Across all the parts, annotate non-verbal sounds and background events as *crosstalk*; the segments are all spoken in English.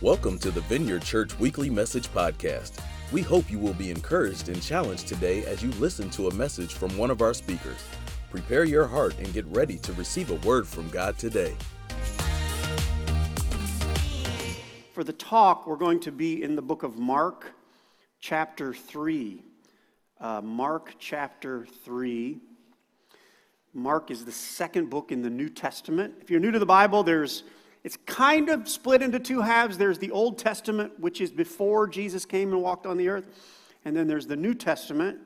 Welcome to the Vineyard Church Weekly Message Podcast. We hope you will be encouraged and challenged today as you listen to a message from one of our speakers. Prepare your heart and get ready to receive a word from God today. For the talk, we're going to be in the book of Mark, chapter 3. Uh, Mark, chapter 3. Mark is the second book in the New Testament. If you're new to the Bible, there's it's kind of split into two halves. There's the Old Testament, which is before Jesus came and walked on the earth, and then there's the New Testament.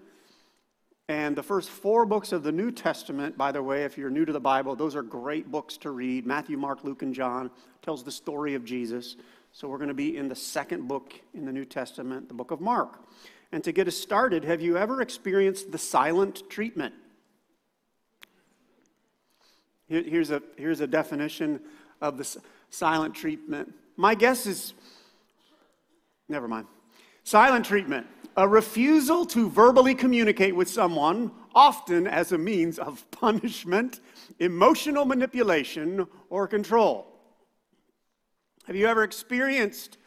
And the first four books of the New Testament, by the way, if you're new to the Bible, those are great books to read. Matthew, Mark, Luke, and John tells the story of Jesus. So we're going to be in the second book in the New Testament, the book of Mark. And to get us started, have you ever experienced the silent treatment? Here's a, here's a definition of the silent treatment. My guess is, never mind. Silent treatment, a refusal to verbally communicate with someone, often as a means of *laughs* punishment, emotional manipulation, or control. Have you ever experienced?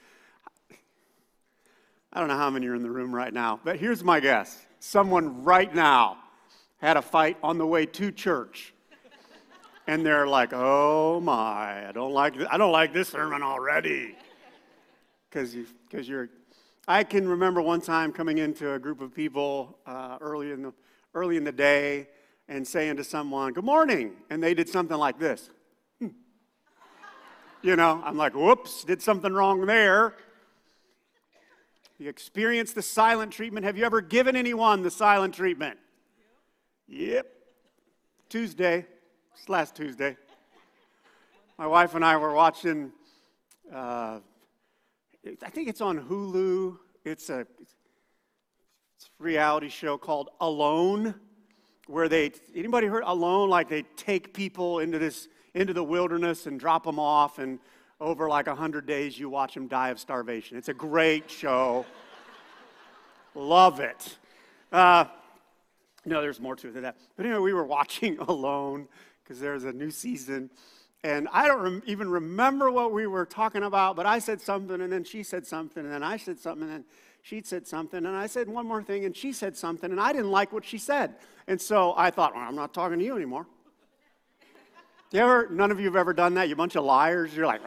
I don't know how many are in the room right now, but here's my guess. Someone right now had a fight on the way to church and they're like, "Oh my, I don't like I don't like this sermon already," because you because you're. I can remember one time coming into a group of people uh, early in the early in the day and saying to someone, "Good morning," and they did something like this. Hmm. You know, I'm like, "Whoops, did something wrong there." You experience the silent treatment. Have you ever given anyone the silent treatment? Yep. Tuesday. Last Tuesday. My wife and I were watching, uh, I think it's on Hulu. It's a, it's a reality show called Alone, where they, anybody heard Alone? Like they take people into this, into the wilderness and drop them off, and over like 100 days, you watch them die of starvation. It's a great show. *laughs* Love it. Uh, no, there's more to it than that. But anyway, we were watching *laughs* Alone because there's a new season. And I don't rem- even remember what we were talking about, but I said something, and then she said something, and then I said something, and then she said something, and I said one more thing, and she said something, and I didn't like what she said. And so I thought, well, I'm not talking to you anymore. you ever, none of you have ever done that? You bunch of liars. You're like,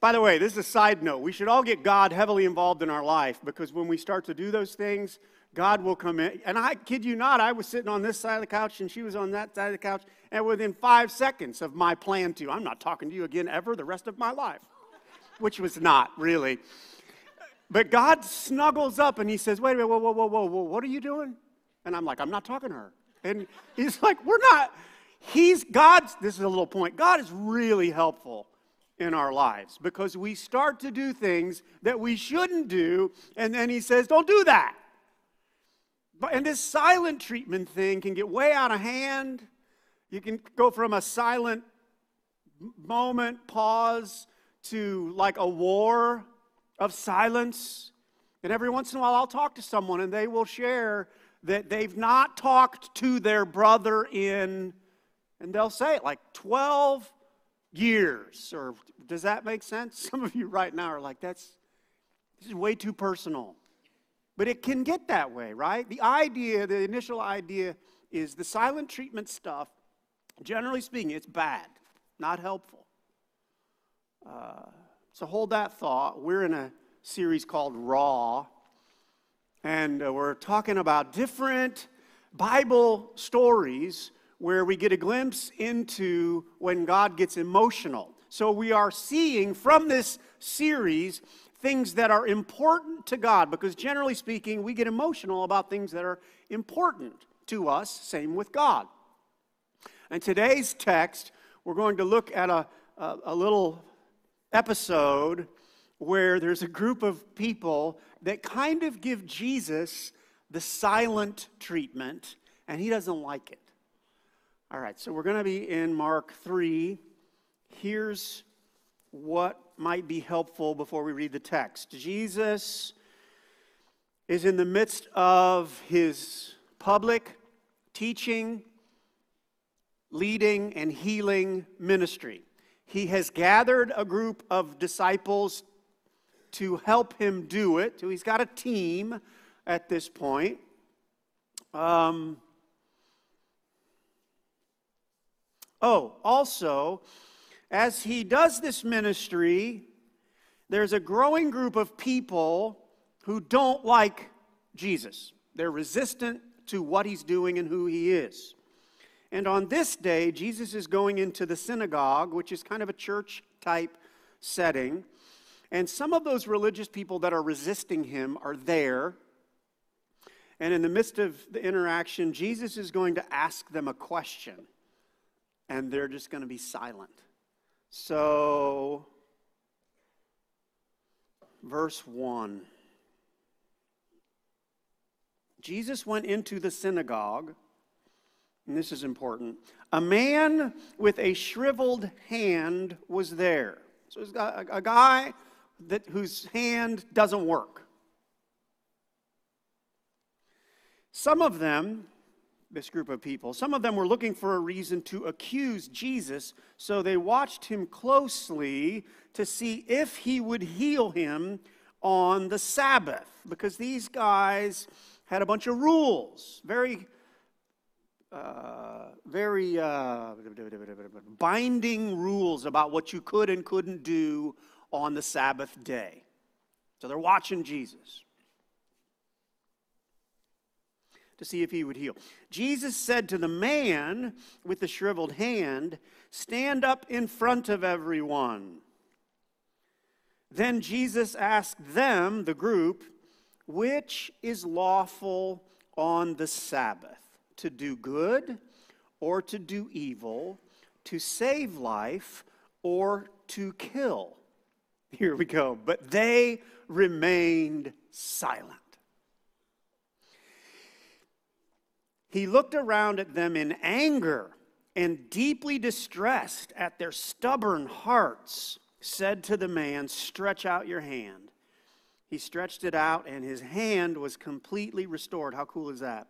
by the way, this is a side note. We should all get God heavily involved in our life because when we start to do those things, God will come in. And I kid you not, I was sitting on this side of the couch and she was on that side of the couch. And within five seconds of my plan to, I'm not talking to you again ever the rest of my life, which was not really. But God snuggles up and he says, Wait a minute, whoa, whoa, whoa, whoa, whoa, what are you doing? And I'm like, I'm not talking to her. And he's *laughs* like, We're not. He's God's, this is a little point. God is really helpful in our lives because we start to do things that we shouldn't do, and then he says, Don't do that. And this silent treatment thing can get way out of hand. You can go from a silent moment, pause, to like a war of silence. And every once in a while, I'll talk to someone and they will share that they've not talked to their brother in, and they'll say it like 12 years. Or does that make sense? *laughs* Some of you right now are like, that's this is way too personal. But it can get that way, right? The idea, the initial idea is the silent treatment stuff, generally speaking, it's bad, not helpful. Uh, so hold that thought. We're in a series called Raw, and uh, we're talking about different Bible stories where we get a glimpse into when God gets emotional. So we are seeing from this series things that are important to God, because generally speaking, we get emotional about things that are important to us, same with God. In today's text, we're going to look at a, a, a little episode where there's a group of people that kind of give Jesus the silent treatment, and he doesn't like it. All right, so we're going to be in Mark 3. Here's what might be helpful before we read the text. Jesus is in the midst of his public teaching, leading, and healing ministry. He has gathered a group of disciples to help him do it. So he's got a team at this point. Um, oh, also, as he does this ministry, there's a growing group of people who don't like Jesus. They're resistant to what he's doing and who he is. And on this day, Jesus is going into the synagogue, which is kind of a church type setting. And some of those religious people that are resisting him are there. And in the midst of the interaction, Jesus is going to ask them a question, and they're just going to be silent. So, verse 1 Jesus went into the synagogue, and this is important. A man with a shriveled hand was there. So, he's a, a guy that, whose hand doesn't work. Some of them, this group of people, some of them were looking for a reason to accuse Jesus, so they watched him closely to see if he would heal him on the Sabbath, because these guys had a bunch of rules, very, uh, very uh, binding rules about what you could and couldn't do on the Sabbath day. So they're watching Jesus to see if he would heal. Jesus said to the man with the shriveled hand, Stand up in front of everyone. Then Jesus asked them, the group, which is lawful on the Sabbath, to do good or to do evil, to save life or to kill? Here we go. But they remained silent. He looked around at them in anger and deeply distressed at their stubborn hearts, said to the man, Stretch out your hand. He stretched it out, and his hand was completely restored. How cool is that?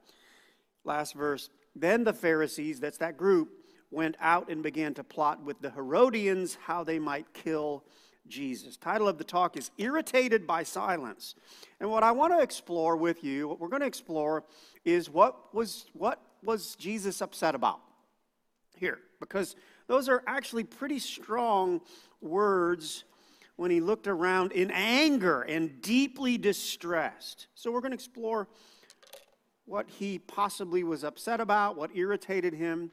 Last verse. Then the Pharisees, that's that group, went out and began to plot with the Herodians how they might kill Jesus. Title of the talk is Irritated by Silence. And what I want to explore with you, what we're going to explore is what was what was Jesus upset about here because those are actually pretty strong words when he looked around in anger and deeply distressed. So we're going to explore what he possibly was upset about, what irritated him.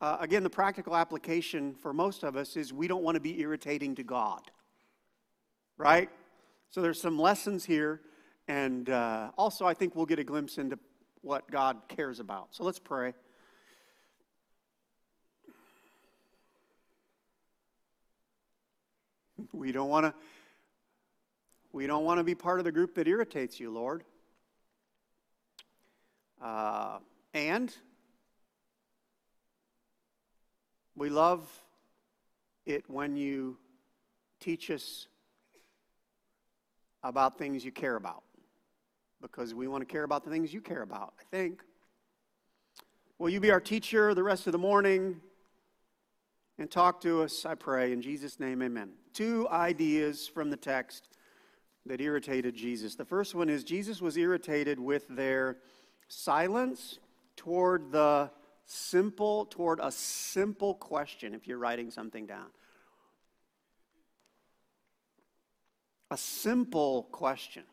Uh, again, the practical application for most of us is we don't want to be irritating to God right? So there's some lessons here. And uh, also, I think we'll get a glimpse into what God cares about. So let's pray. We don't want to. We don't want to be part of the group that irritates you, Lord. Uh, and we love it when you teach us about things you care about because we want to care about the things you care about, I think. Will you be our teacher the rest of the morning and talk to us, I pray. In Jesus' name, amen. Two ideas from the text that irritated Jesus. The first one is Jesus was irritated with their silence toward the simple, toward a simple question, if you're writing something down. A simple question.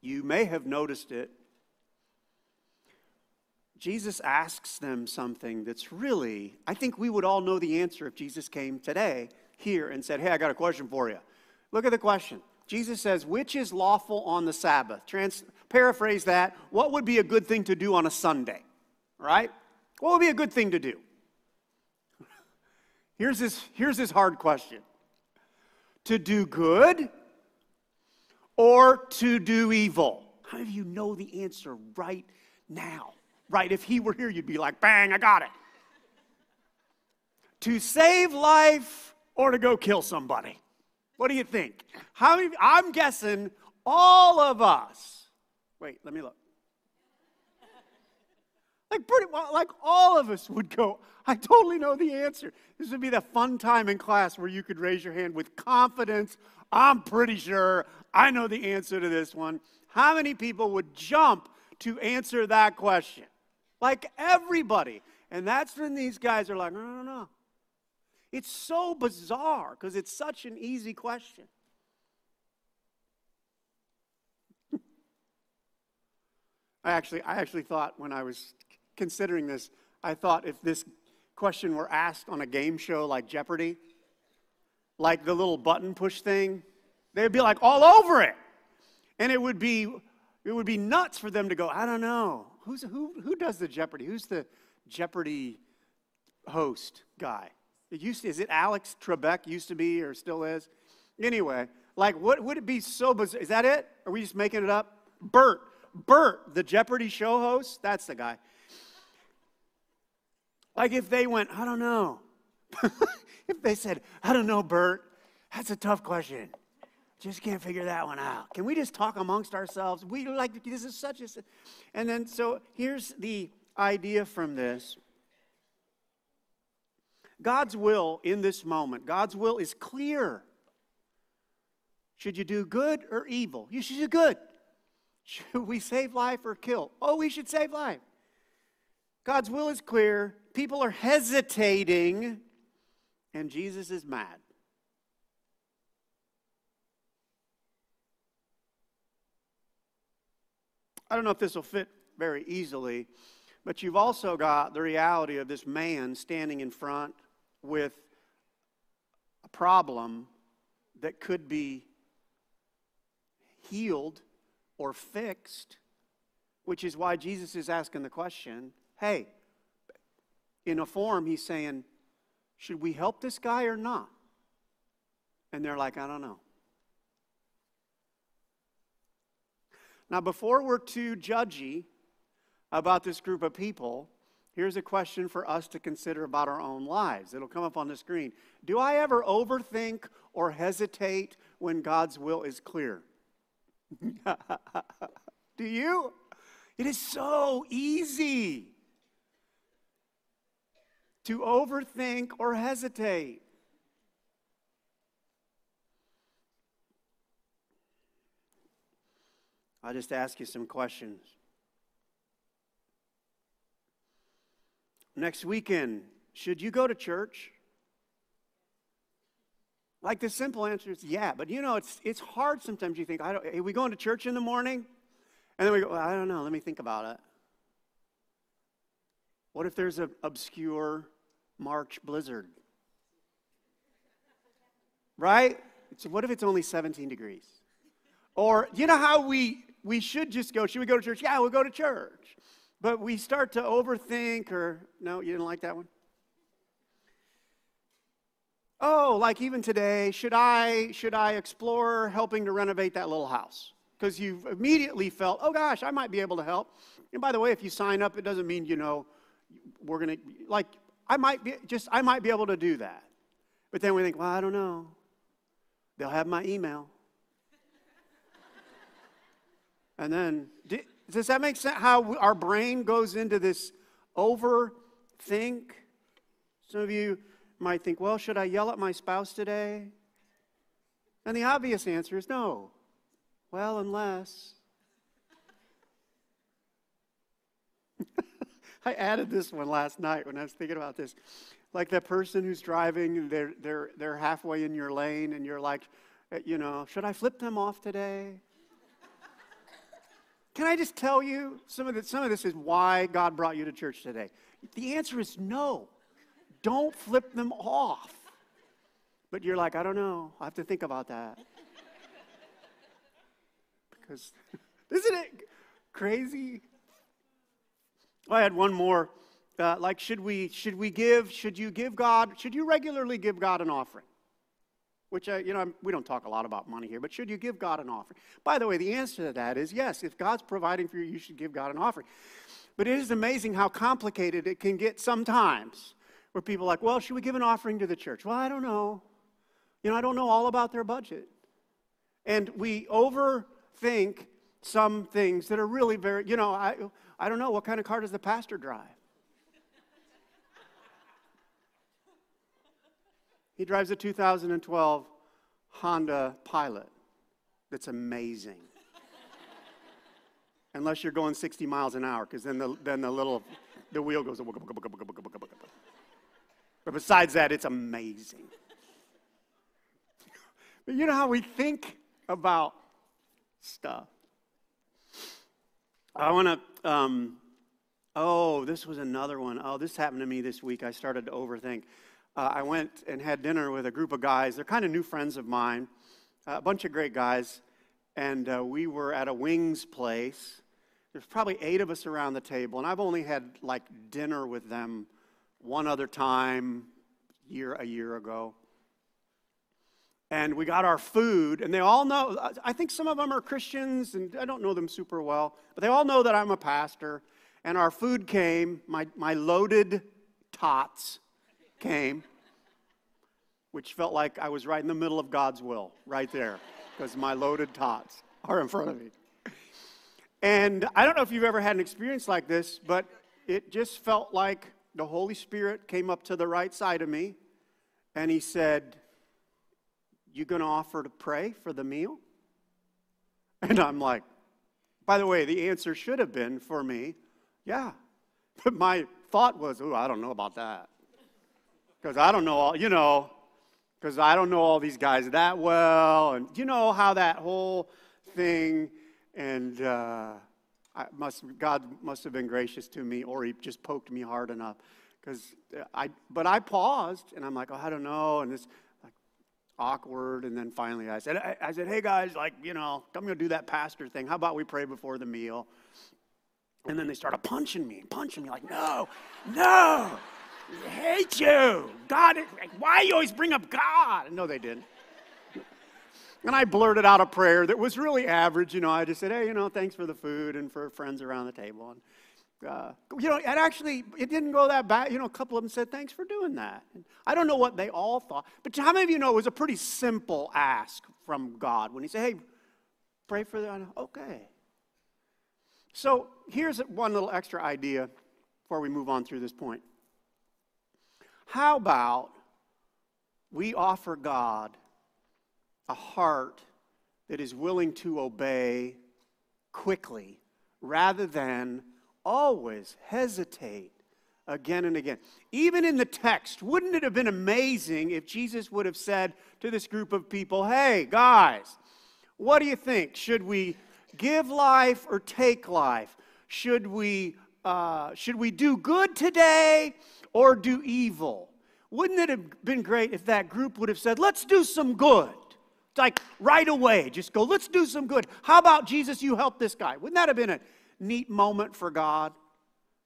You may have noticed it. Jesus asks them something that's really, I think we would all know the answer if Jesus came today here and said, Hey, I got a question for you. Look at the question. Jesus says, Which is lawful on the Sabbath? Trans- paraphrase that. What would be a good thing to do on a Sunday? Right? What would be a good thing to do? Here's his, here's his hard question to do good or to do evil? How do you know the answer right now? Right? If he were here, you'd be like, bang, I got it. to save life or to go kill somebody? What do you think? How many, I'm guessing all of us. Wait, let me look. Like pretty like all of us would go, I totally know the answer. This would be the fun time in class where you could raise your hand with confidence. I'm pretty sure I know the answer to this one. How many people would jump to answer that question? Like everybody. And that's when these guys are like, no, no, no. It's so bizarre because it's such an easy question. *laughs* I actually, I actually thought when I was considering this, I thought if this question were asked on a game show like Jeopardy, like the little button push thing, they'd be like all over it. And it would be it would be nuts for them to go, I don't know. Who's who who does the Jeopardy? Who's the Jeopardy host guy? It used to, is it Alex Trebek used to be or still is? Anyway, like what would it be so bizarre? Is that it? Are we just making it up? Bert. Bert, the Jeopardy show host, that's the guy. Like if they went, I don't know. *laughs* if they said, I don't know, Bert, that's a tough question. Just can't figure that one out. Can we just talk amongst ourselves? We like this is such a and then so here's the idea from this. God's will in this moment, God's will is clear. Should you do good or evil? You should do good. Should we save life or kill? Oh, we should save life. God's will is clear. People are hesitating, and Jesus is mad. I don't know if this will fit very easily, but you've also got the reality of this man standing in front with a problem that could be healed or fixed, which is why Jesus is asking the question hey, in a form, he's saying, should we help this guy or not? And they're like, I don't know. Now, before we're too judgy about this group of people, here's a question for us to consider about our own lives. It'll come up on the screen. Do I ever overthink or hesitate when God's will is clear? *laughs* Do you? It is so easy to overthink or hesitate. I'll just ask you some questions. Next weekend, should you go to church? Like the simple answer is yeah, but you know, it's, it's hard sometimes you think, I don't, are we going to church in the morning? And then we go, well, I don't know, let me think about it. What if there's an obscure March blizzard? Right? So what if it's only 17 degrees? Or, you know how we, we should just go, should we go to church? Yeah, we'll go to church. But we start to overthink, or, no, you didn't like that one? oh, like even today, should I should I explore helping to renovate that little house? Because you've immediately felt, oh gosh, I might be able to help. And by the way, if you sign up, it doesn't mean you know we're gonna like I might be just I might be able to do that. But then we think, well, I don't know. They'll have my email. *laughs* and then, does that make sense? How our brain goes into this overthink? Some of you might think, well, should I yell at my spouse today? And the obvious answer is no. Well, unless. I added this one last night when I was thinking about this. Like that person who's driving, they're, they're, they're halfway in your lane, and you're like, uh, you know, should I flip them off today? Can I just tell you some of, the, some of this is why God brought you to church today? The answer is no. Don't flip them off. But you're like, I don't know. I have to think about that. *laughs* because, *laughs* isn't it crazy? I had one more. Uh, like, should we, should we give, should you give God, should you regularly give God an offering? Which, uh, you know, we don't talk a lot about money here, but should you give God an offering? By the way, the answer to that is yes. If God's providing for you, you should give God an offering. But it is amazing how complicated it can get sometimes where people are like, well, should we give an offering to the church? Well, I don't know. You know, I don't know all about their budget. And we overthink some things that are really very, you know, I, I don't know, what kind of car does the pastor drive? he drives a 2012 Honda Pilot that's amazing. Unless you're going 60 miles an hour, because then the, then the little, the wheel goes. But besides that, it's amazing. But you know how we think about stuff. I want to, um, oh, this was another one. Oh, this happened to me this week. I started to overthink. Uh, I went and had dinner with a group of guys. They're kind of new friends of mine, uh, a bunch of great guys. And uh, we were at a wings place. There's probably eight of us around the table, and I've only had like dinner with them one other time, year a year ago and we got our food, and they all know. I think some of them are Christians, and I don't know them super well, but they all know that I'm a pastor. And our food came, my, my loaded tots came, which felt like I was right in the middle of God's will, right there, because my loaded tots are in front of me. And I don't know if you've ever had an experience like this, but it just felt like the Holy Spirit came up to the right side of me, and He said, you going to offer to pray for the meal? And I'm like, by the way, the answer should have been for me, yeah. *laughs* But my thought was, oh, I don't know about that. Because I don't know all, you know, because I don't know all these guys that well. And you know how that whole thing, and uh, must, God must have been gracious to me, or he just poked me hard enough. Because I, but I paused, and I'm like, oh, I don't know. And this, awkward. And then finally I said, I, I said, hey guys, like, you know, I'm going to do that pastor thing. How about we pray before the meal? And then they started punching me, punching me like, no, no, I hate you. God, like, why you always bring up God? No, they didn't. And I blurted out a prayer that was really average. You know, I just said, hey, you know, thanks for the food and for friends around the table. And uh, you know, and actually, it didn't go that bad. You know, a couple of them said, thanks for doing that. And I don't know what they all thought, but how many of you know it was a pretty simple ask from God when He said, hey, pray for them? Okay. So here's one little extra idea before we move on through this point. How about we offer God a heart that is willing to obey quickly rather than always hesitate again and again. Even in the text, wouldn't it have been amazing if Jesus would have said to this group of people, Hey, guys, what do you think? Should we give life or take life? Should we, uh, should we do good today or do evil? Wouldn't it have been great if that group would have said, Let's do some good? Like right away, just go, Let's do some good. How about Jesus, you help this guy? Wouldn't that have been a neat moment for God?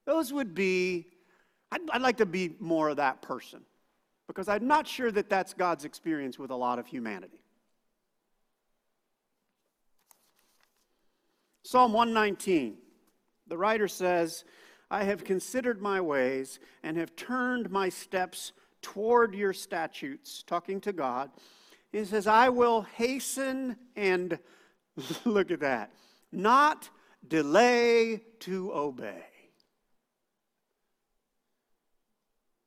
Those would be, I'd, I'd like to be more of that person because I'm not sure that that's God's experience with a lot of humanity. Psalm 119, the writer says, I have considered my ways and have turned my steps toward your statutes, talking to God. He says, I will hasten and *laughs* look at that, not delay to obey.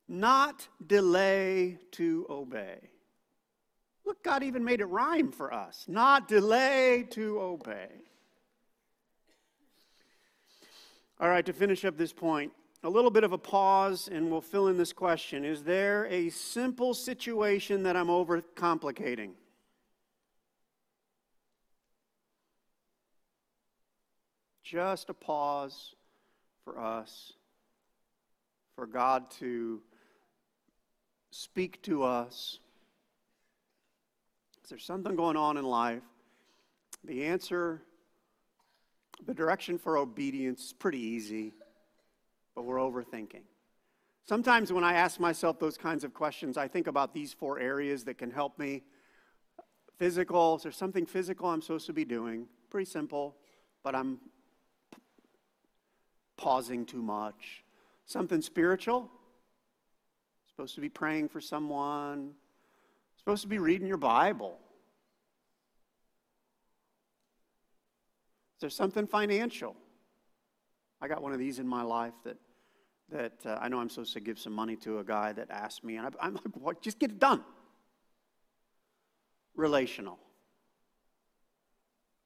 Not delay to obey. Look, God even made it rhyme for us. Not delay to obey. All right, to finish up this point, a little bit of a pause and we'll fill in this question Is there a simple situation that I'm overcomplicating? Just a pause for us, for God to speak to us. Is there something going on in life? The answer, the direction for obedience is pretty easy, but we're overthinking. Sometimes when I ask myself those kinds of questions, I think about these four areas that can help me. Physical, is there something physical I'm supposed to be doing? Pretty simple, but I'm pausing too much. Something spiritual? Supposed to be praying for someone. Supposed to be reading your Bible. Is there something financial? I got one of these in my life that, that uh, I know I'm supposed to give some money to a guy that asked me, and I, I'm like, what? Just get it done. Relational.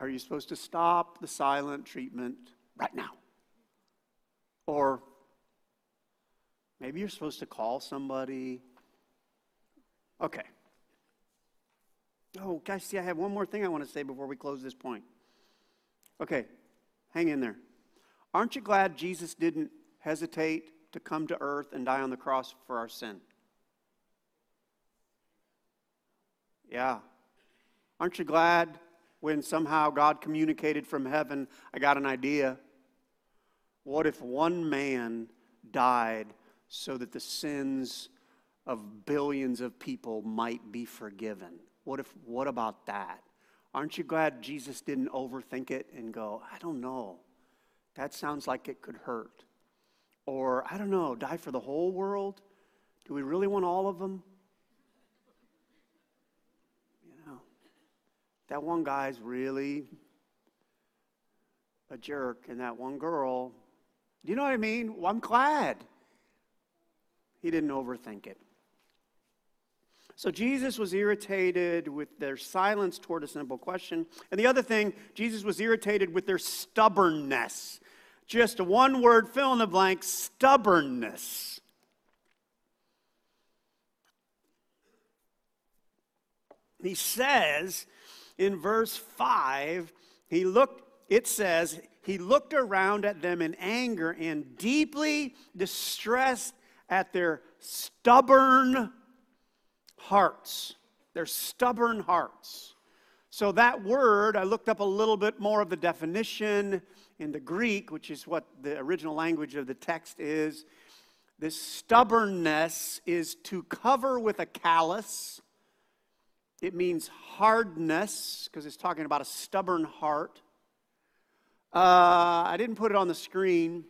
Are you supposed to stop the silent treatment right now? Or maybe you're supposed to call somebody. Okay. Oh, guys, see, I have one more thing I want to say before we close this point. Okay, hang in there. Aren't you glad Jesus didn't hesitate to come to earth and die on the cross for our sin? Yeah. Aren't you glad when somehow God communicated from heaven, I got an idea? What if one man died so that the sins of billions of people might be forgiven? What if what about that? Aren't you glad Jesus didn't overthink it and go, I don't know. That sounds like it could hurt. Or, I don't know, die for the whole world? Do we really want all of them? You know, that one guy's really a jerk, and that one girl, do you know what I mean? Well, I'm glad he didn't overthink it. So Jesus was irritated with their silence toward a simple question. And the other thing, Jesus was irritated with their stubbornness. Just a one word fill in the blank stubbornness. He says in verse 5, he looked, it says, he looked around at them in anger and deeply distressed at their stubborn hearts. They're stubborn hearts. So, that word, I looked up a little bit more of the definition in the Greek, which is what the original language of the text is. This stubbornness is to cover with a callus. It means hardness, because it's talking about a stubborn heart. Uh, I didn't put it on the screen,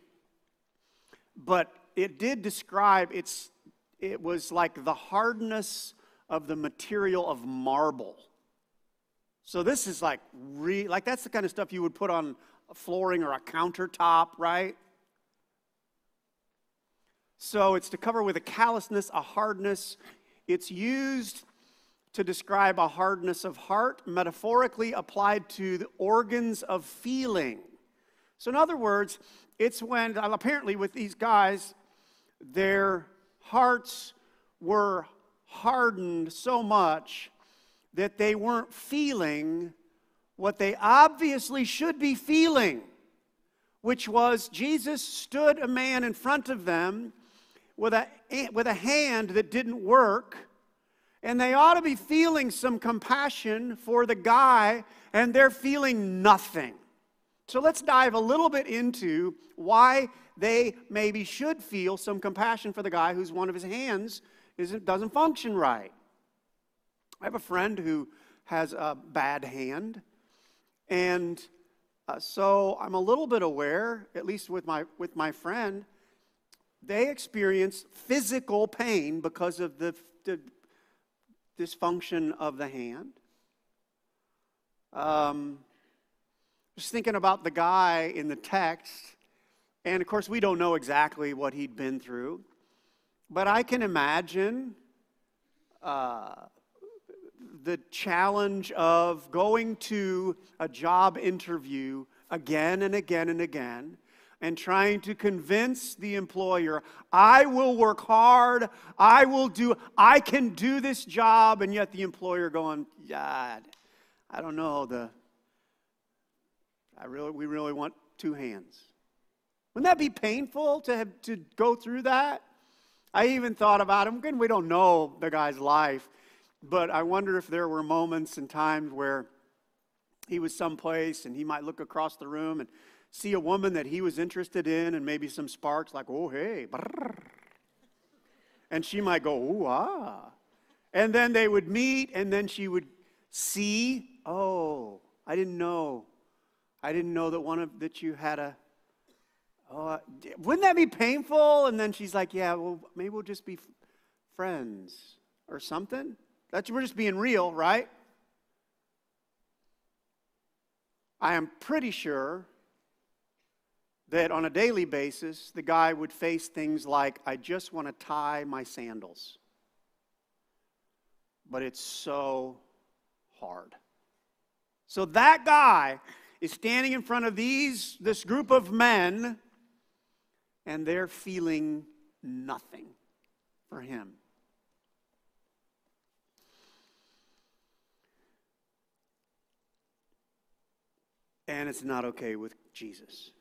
but it did describe it's, it was like the hardness of the material of marble. So this is like re, like that's the kind of stuff you would put on a flooring or a countertop, right? So it's to cover with a callousness, a hardness. It's used to describe a hardness of heart, metaphorically applied to the organs of feeling. So, in other words, it's when apparently with these guys, their hearts were hardened so much that they weren't feeling what they obviously should be feeling, which was Jesus stood a man in front of them with a, with a hand that didn't work, and they ought to be feeling some compassion for the guy, and they're feeling nothing. So let's dive a little bit into why they maybe should feel some compassion for the guy whose one of his hands isn't, doesn't function right. I have a friend who has a bad hand, and uh, so I'm a little bit aware, at least with my, with my friend, they experience physical pain because of the, the dysfunction of the hand. Um, just thinking about the guy in the text, and of course, we don't know exactly what he'd been through. But I can imagine uh, the challenge of going to a job interview again and again and again and trying to convince the employer, I will work hard, I will do, I can do this job, and yet the employer going, yeah, I don't know, the, I really, we really want two hands. Wouldn't that be painful to have to go through that? I even thought about him. Again, we don't know the guy's life, but I wonder if there were moments and times where he was someplace and he might look across the room and see a woman that he was interested in and maybe some sparks like, oh, hey, and she might go, ooh, ah. And then they would meet and then she would see, oh, I didn't know. I didn't know that one of that you had a oh, wouldn't that be painful? And then she's like, yeah, well, maybe we'll just be friends or something. That's, we're just being real, right? I am pretty sure that on a daily basis, the guy would face things like, I just want to tie my sandals. But it's so hard. So that guy is standing in front of these, this group of men, and they're feeling nothing for him. And it's not okay with Jesus.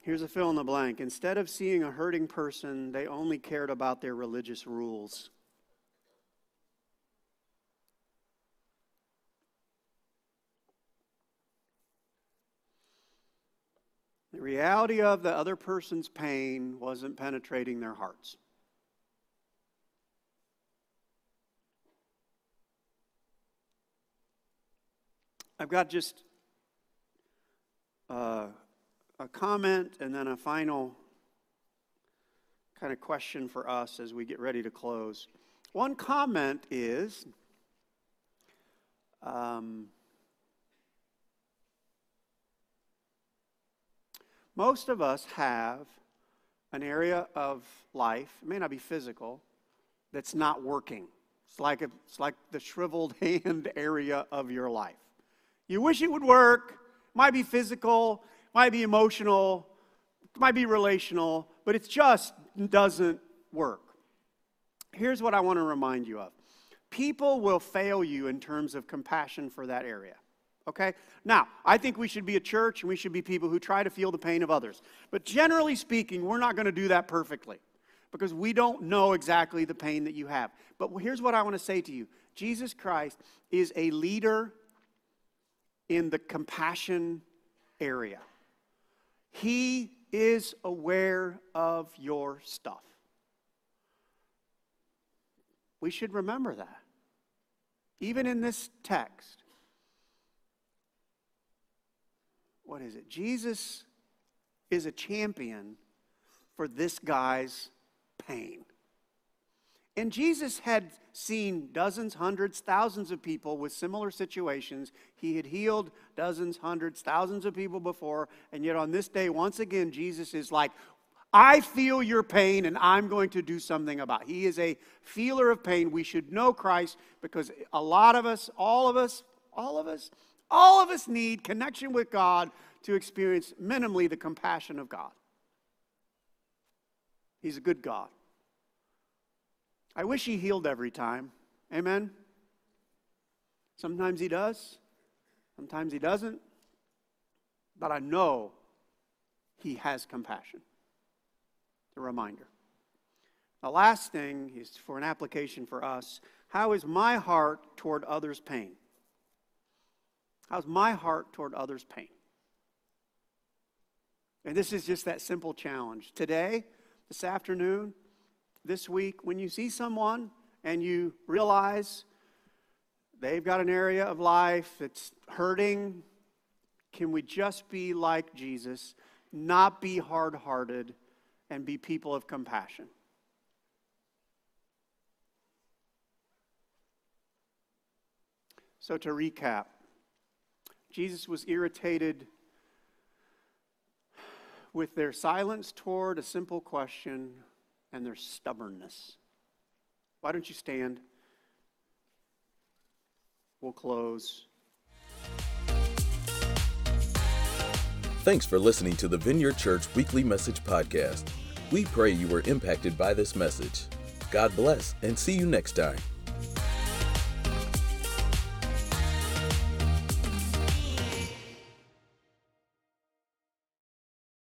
Here's a fill in the blank. Instead of seeing a hurting person, they only cared about their religious rules. The reality of the other person's pain wasn't penetrating their hearts. I've got just uh, a comment and then a final kind of question for us as we get ready to close. One comment is um, Most of us have an area of life, it may not be physical, that's not working. It's like, a, it's like the shriveled *laughs* hand area of your life. You wish it would work, might be physical, might be emotional, might be relational, but it just doesn't work. Here's what I want to remind you of people will fail you in terms of compassion for that area. Okay? Now, I think we should be a church and we should be people who try to feel the pain of others. But generally speaking, we're not going to do that perfectly because we don't know exactly the pain that you have. But here's what I want to say to you Jesus Christ is a leader in the compassion area, He is aware of your stuff. We should remember that. Even in this text, what is it? Jesus is a champion for this guy's pain. And Jesus had seen dozens, hundreds, thousands of people with similar situations. He had healed dozens, hundreds, thousands of people before. And yet on this day, once again, Jesus is like, I feel your pain and I'm going to do something about it. He is a feeler of pain. We should know Christ because a lot of us, all of us, all of us, all of us need connection with God to experience minimally the compassion of God. He's a good God. I wish He healed every time. Amen? Sometimes He does, sometimes He doesn't. But I know He has compassion. It's a reminder. The last thing is for an application for us. How is my heart toward others' pain? How's my heart toward others' pain? And this is just that simple challenge. Today, this afternoon, this week, when you see someone and you realize they've got an area of life that's hurting, can we just be like Jesus, not be hard hearted, and be people of compassion? So, to recap, Jesus was irritated with their silence toward a simple question and their stubbornness. Why don't you stand? We'll close. Thanks for listening to the Vineyard Church Weekly Message Podcast. We pray you were impacted by this message. God bless and see you next time.